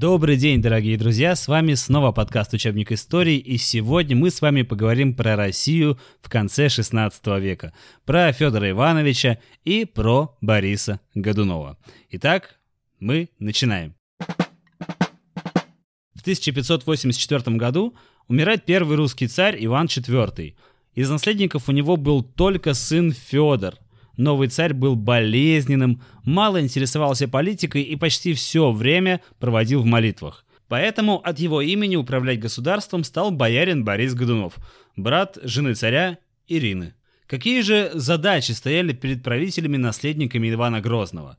Добрый день, дорогие друзья, с вами снова подкаст «Учебник истории», и сегодня мы с вами поговорим про Россию в конце 16 века, про Федора Ивановича и про Бориса Годунова. Итак, мы начинаем. В 1584 году умирает первый русский царь Иван IV. Из наследников у него был только сын Федор – Новый царь был болезненным, мало интересовался политикой и почти все время проводил в молитвах. Поэтому от его имени управлять государством стал боярин Борис Годунов, брат жены царя Ирины. Какие же задачи стояли перед правителями-наследниками Ивана Грозного?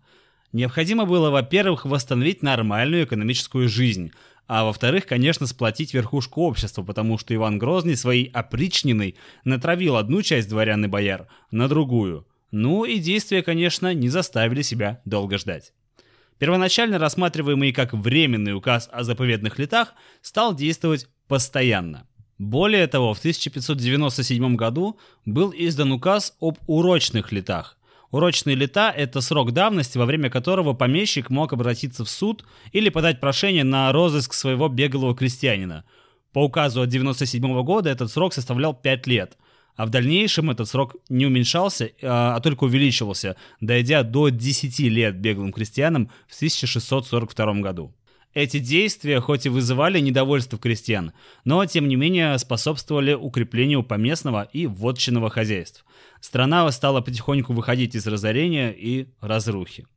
Необходимо было, во-первых, восстановить нормальную экономическую жизнь, а во-вторых, конечно, сплотить верхушку общества, потому что Иван Грозный своей опричниной натравил одну часть дворян и бояр на другую. Ну и действия, конечно, не заставили себя долго ждать. Первоначально рассматриваемый как временный указ о заповедных летах стал действовать постоянно. Более того, в 1597 году был издан указ об урочных летах. Урочные лета – это срок давности, во время которого помещик мог обратиться в суд или подать прошение на розыск своего беглого крестьянина. По указу от 1997 года этот срок составлял 5 лет – а в дальнейшем этот срок не уменьшался, а, а только увеличивался, дойдя до 10 лет беглым крестьянам в 1642 году. Эти действия хоть и вызывали недовольство крестьян, но тем не менее способствовали укреплению поместного и вотчинного хозяйств. Страна стала потихоньку выходить из разорения и разрухи.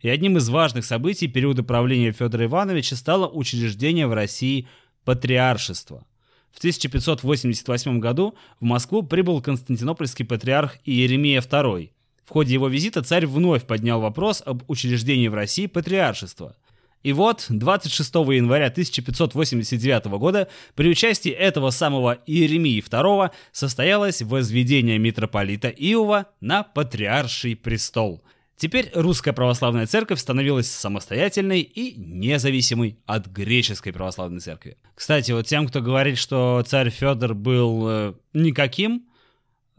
И одним из важных событий периода правления Федора Ивановича стало учреждение в России патриаршества. В 1588 году в Москву прибыл константинопольский патриарх Иеремия II. В ходе его визита царь вновь поднял вопрос об учреждении в России патриаршества. И вот 26 января 1589 года при участии этого самого Иеремии II состоялось возведение митрополита Иова на патриарший престол – Теперь русская православная церковь становилась самостоятельной и независимой от греческой православной церкви. Кстати, вот тем, кто говорит, что царь Федор был э, никаким,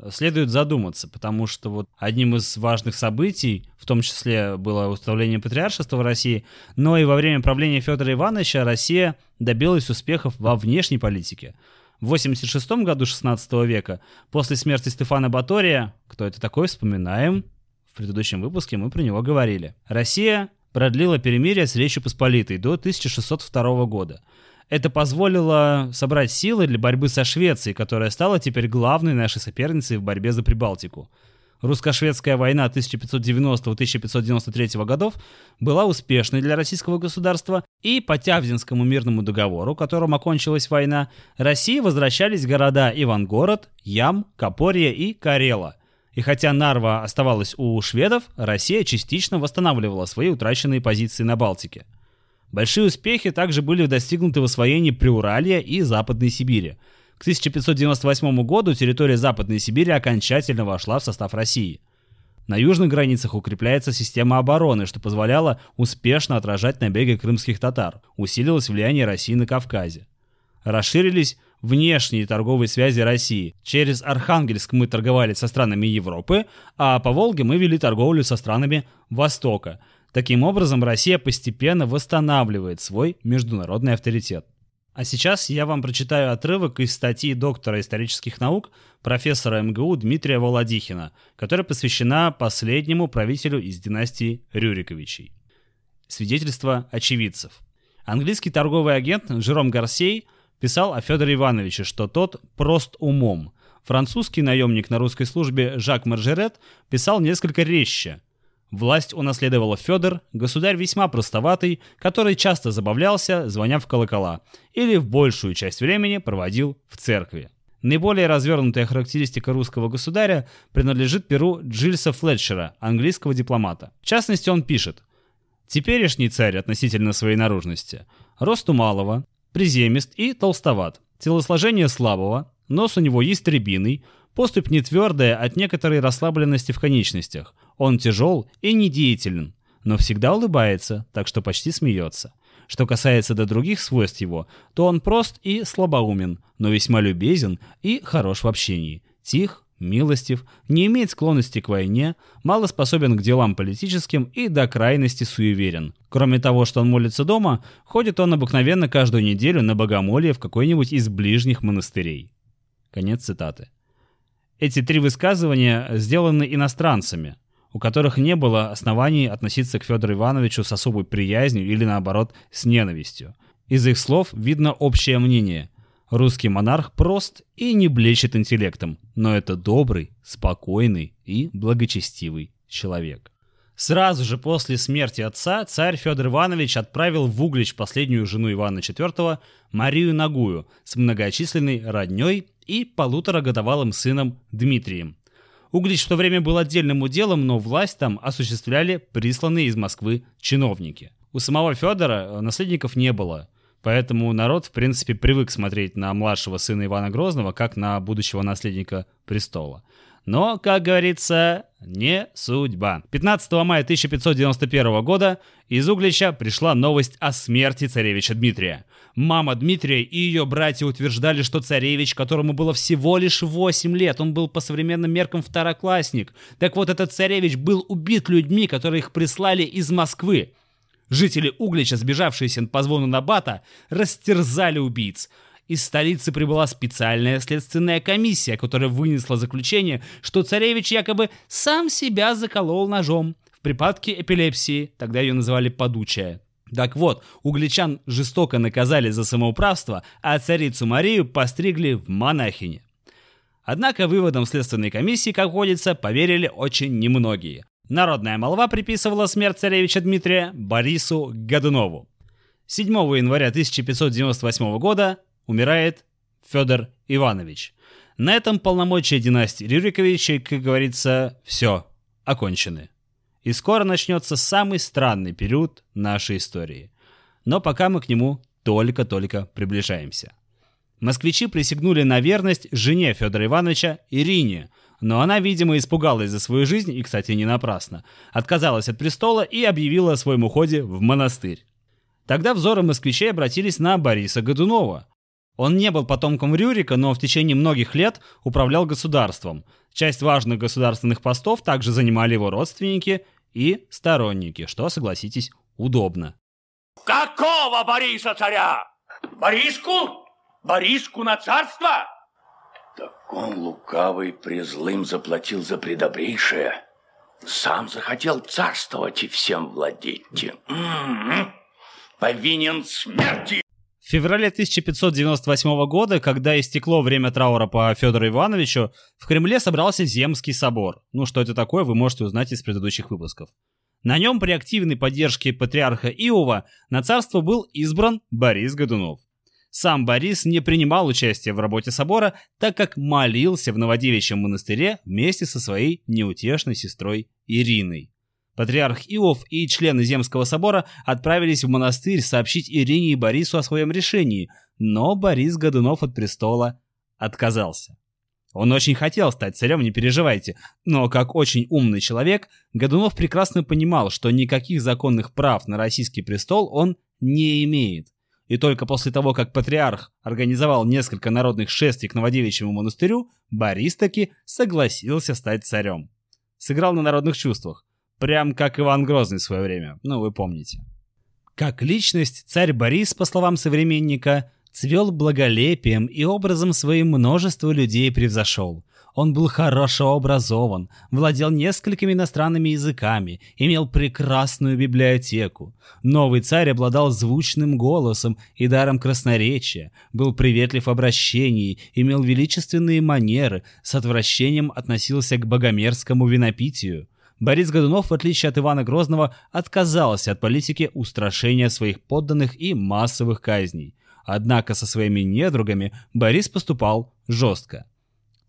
следует задуматься, потому что вот одним из важных событий, в том числе было установление патриаршества в России, но и во время правления Федора Ивановича Россия добилась успехов во внешней политике. В 86 году 16 века, после смерти Стефана Батория, кто это такой, вспоминаем, в предыдущем выпуске мы про него говорили. Россия продлила перемирие с Речью Посполитой до 1602 года. Это позволило собрать силы для борьбы со Швецией, которая стала теперь главной нашей соперницей в борьбе за Прибалтику. Русско-шведская война 1590-1593 годов была успешной для российского государства, и по Тявдинскому мирному договору, которым окончилась война, России возвращались города Ивангород, Ям, Капория и Карела – и хотя Нарва оставалась у шведов, Россия частично восстанавливала свои утраченные позиции на Балтике. Большие успехи также были достигнуты в освоении Приуралья и Западной Сибири. К 1598 году территория Западной Сибири окончательно вошла в состав России. На южных границах укрепляется система обороны, что позволяло успешно отражать набеги крымских татар. Усилилось влияние России на Кавказе. Расширились внешние торговые связи России. Через Архангельск мы торговали со странами Европы, а по Волге мы вели торговлю со странами Востока. Таким образом, Россия постепенно восстанавливает свой международный авторитет. А сейчас я вам прочитаю отрывок из статьи доктора исторических наук профессора МГУ Дмитрия Володихина, которая посвящена последнему правителю из династии Рюриковичей. Свидетельство очевидцев. Английский торговый агент Жером Гарсей – писал о Федоре Ивановиче, что тот прост умом. Французский наемник на русской службе Жак Маржерет писал несколько резче. Власть унаследовала Федор, государь весьма простоватый, который часто забавлялся, звоня в колокола, или в большую часть времени проводил в церкви. Наиболее развернутая характеристика русского государя принадлежит перу Джильса Флетчера, английского дипломата. В частности, он пишет «Теперешний царь относительно своей наружности – росту малого, приземист и толстоват. Телосложение слабого, нос у него ястребиный, поступь не твердая от некоторой расслабленности в конечностях. Он тяжел и недеятелен, но всегда улыбается, так что почти смеется. Что касается до других свойств его, то он прост и слабоумен, но весьма любезен и хорош в общении, тих, милостив, не имеет склонности к войне, мало способен к делам политическим и до крайности суеверен. Кроме того, что он молится дома, ходит он обыкновенно каждую неделю на богомолье в какой-нибудь из ближних монастырей. Конец цитаты. Эти три высказывания сделаны иностранцами, у которых не было оснований относиться к Федору Ивановичу с особой приязнью или, наоборот, с ненавистью. Из их слов видно общее мнение. Русский монарх прост и не блещет интеллектом, но это добрый, спокойный и благочестивый человек. Сразу же после смерти отца царь Федор Иванович отправил в Углич последнюю жену Ивана IV Марию Нагую с многочисленной родней и полуторагодовалым сыном Дмитрием. Углич в то время был отдельным уделом, но власть там осуществляли присланные из Москвы чиновники. У самого Федора наследников не было, поэтому народ, в принципе, привык смотреть на младшего сына Ивана Грозного как на будущего наследника престола. Но, как говорится, не судьба. 15 мая 1591 года из Углича пришла новость о смерти царевича Дмитрия. Мама Дмитрия и ее братья утверждали, что царевич, которому было всего лишь 8 лет, он был по современным меркам второклассник. Так вот, этот царевич был убит людьми, которые их прислали из Москвы. Жители Углича, сбежавшиеся по звону Набата, растерзали убийц – из столицы прибыла специальная следственная комиссия, которая вынесла заключение, что царевич якобы сам себя заколол ножом в припадке эпилепсии, тогда ее называли подучая. Так вот, угличан жестоко наказали за самоуправство, а царицу Марию постригли в монахине. Однако выводам следственной комиссии, как водится, поверили очень немногие. Народная молва приписывала смерть царевича Дмитрия Борису Годунову. 7 января 1598 года умирает Федор Иванович. На этом полномочия династии Рюриковичей, как говорится, все, окончены. И скоро начнется самый странный период нашей истории. Но пока мы к нему только-только приближаемся. Москвичи присягнули на верность жене Федора Ивановича Ирине, но она, видимо, испугалась за свою жизнь, и, кстати, не напрасно, отказалась от престола и объявила о своем уходе в монастырь. Тогда взоры москвичей обратились на Бориса Годунова, он не был потомком Рюрика, но в течение многих лет управлял государством. Часть важных государственных постов также занимали его родственники и сторонники, что, согласитесь, удобно. Какого Бориса царя? Бориску? Бориску на царство? Так он лукавый презлым заплатил за предобрейшее. Сам захотел царствовать и всем владеть. М-м-м. Повинен смерти в феврале 1598 года, когда истекло время траура по Федору Ивановичу, в Кремле собрался Земский собор. Ну, что это такое, вы можете узнать из предыдущих выпусков. На нем при активной поддержке патриарха Иова на царство был избран Борис Годунов. Сам Борис не принимал участия в работе собора, так как молился в Новодевичьем монастыре вместе со своей неутешной сестрой Ириной. Патриарх Иов и члены Земского собора отправились в монастырь сообщить Ирине и Борису о своем решении, но Борис Годунов от престола отказался. Он очень хотел стать царем, не переживайте, но как очень умный человек, Годунов прекрасно понимал, что никаких законных прав на российский престол он не имеет. И только после того, как патриарх организовал несколько народных шествий к Новодевичьему монастырю, Борис таки согласился стать царем. Сыграл на народных чувствах. Прям как Иван Грозный в свое время, ну вы помните. Как личность, царь Борис, по словам современника, цвел благолепием и образом своим множество людей превзошел. Он был хорошо образован, владел несколькими иностранными языками, имел прекрасную библиотеку. Новый царь обладал звучным голосом и даром красноречия, был приветлив в обращении, имел величественные манеры, с отвращением относился к богомерзкому винопитию. Борис Годунов, в отличие от Ивана Грозного, отказался от политики устрашения своих подданных и массовых казней. Однако со своими недругами Борис поступал жестко.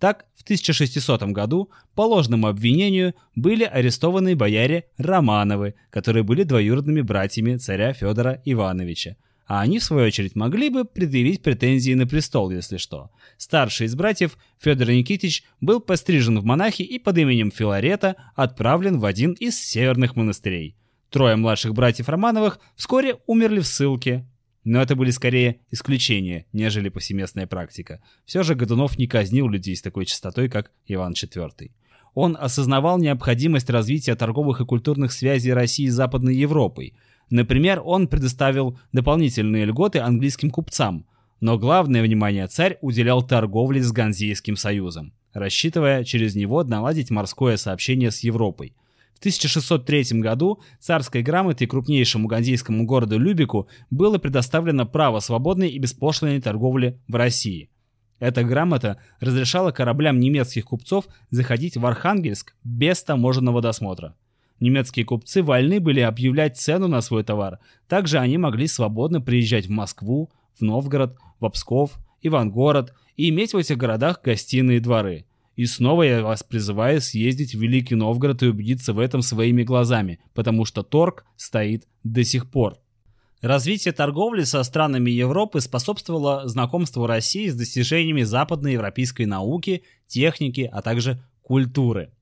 Так, в 1600 году по ложному обвинению были арестованы бояре Романовы, которые были двоюродными братьями царя Федора Ивановича, а они, в свою очередь, могли бы предъявить претензии на престол, если что. Старший из братьев, Федор Никитич, был пострижен в монахи и под именем Филарета отправлен в один из северных монастырей. Трое младших братьев Романовых вскоре умерли в ссылке. Но это были скорее исключения, нежели повсеместная практика. Все же Годунов не казнил людей с такой частотой, как Иван IV. Он осознавал необходимость развития торговых и культурных связей России с Западной Европой. Например, он предоставил дополнительные льготы английским купцам, но главное внимание царь уделял торговле с Ганзейским союзом, рассчитывая через него наладить морское сообщение с Европой. В 1603 году царской грамотой крупнейшему ганзейскому городу Любику было предоставлено право свободной и беспошлиной торговли в России. Эта грамота разрешала кораблям немецких купцов заходить в Архангельск без таможенного досмотра. Немецкие купцы вольны были объявлять цену на свой товар. Также они могли свободно приезжать в Москву, в Новгород, в Псков, Ивангород и иметь в этих городах гостиные дворы. И снова я вас призываю съездить в Великий Новгород и убедиться в этом своими глазами, потому что торг стоит до сих пор. Развитие торговли со странами Европы способствовало знакомству России с достижениями западноевропейской науки, техники, а также культуры.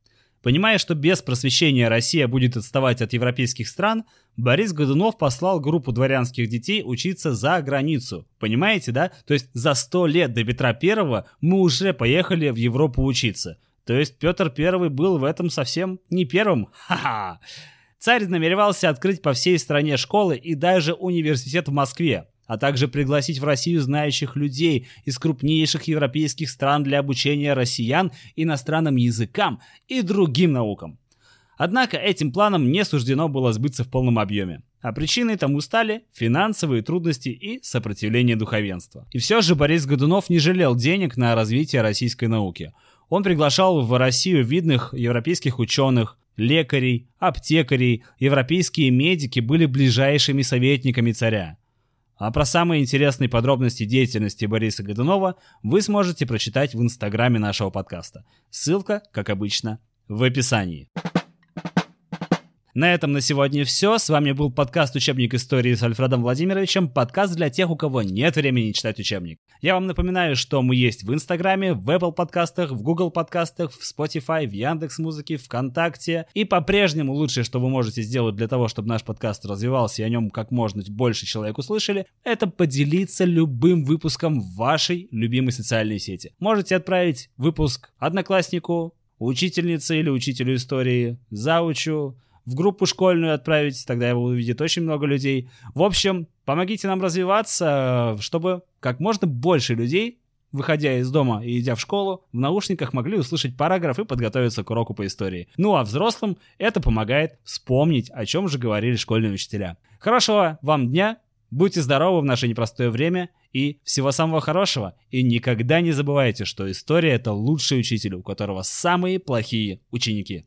Понимая, что без просвещения Россия будет отставать от европейских стран, Борис Годунов послал группу дворянских детей учиться за границу. Понимаете, да? То есть за сто лет до Петра Первого мы уже поехали в Европу учиться. То есть Петр Первый был в этом совсем не первым. Ха-ха! Царь намеревался открыть по всей стране школы и даже университет в Москве, а также пригласить в Россию знающих людей из крупнейших европейских стран для обучения россиян иностранным языкам и другим наукам. Однако этим планам не суждено было сбыться в полном объеме. А причиной тому стали финансовые трудности и сопротивление духовенства. И все же Борис Годунов не жалел денег на развитие российской науки. Он приглашал в Россию видных европейских ученых, лекарей, аптекарей, европейские медики были ближайшими советниками царя. А про самые интересные подробности деятельности Бориса Годунова вы сможете прочитать в инстаграме нашего подкаста. Ссылка, как обычно, в описании. На этом на сегодня все. С вами был подкаст «Учебник истории» с Альфредом Владимировичем. Подкаст для тех, у кого нет времени читать учебник. Я вам напоминаю, что мы есть в Инстаграме, в Apple подкастах, в Google подкастах, в Spotify, в Яндекс Музыке, ВКонтакте. И по-прежнему лучшее, что вы можете сделать для того, чтобы наш подкаст развивался и о нем как можно больше человек услышали, это поделиться любым выпуском в вашей любимой социальной сети. Можете отправить выпуск однокласснику, учительнице или учителю истории, заучу, в группу школьную отправить, тогда его увидит очень много людей. В общем, помогите нам развиваться, чтобы как можно больше людей, выходя из дома и идя в школу, в наушниках могли услышать параграф и подготовиться к уроку по истории. Ну а взрослым это помогает вспомнить, о чем же говорили школьные учителя. Хорошего вам дня, будьте здоровы в наше непростое время и всего самого хорошего. И никогда не забывайте, что история — это лучший учитель, у которого самые плохие ученики.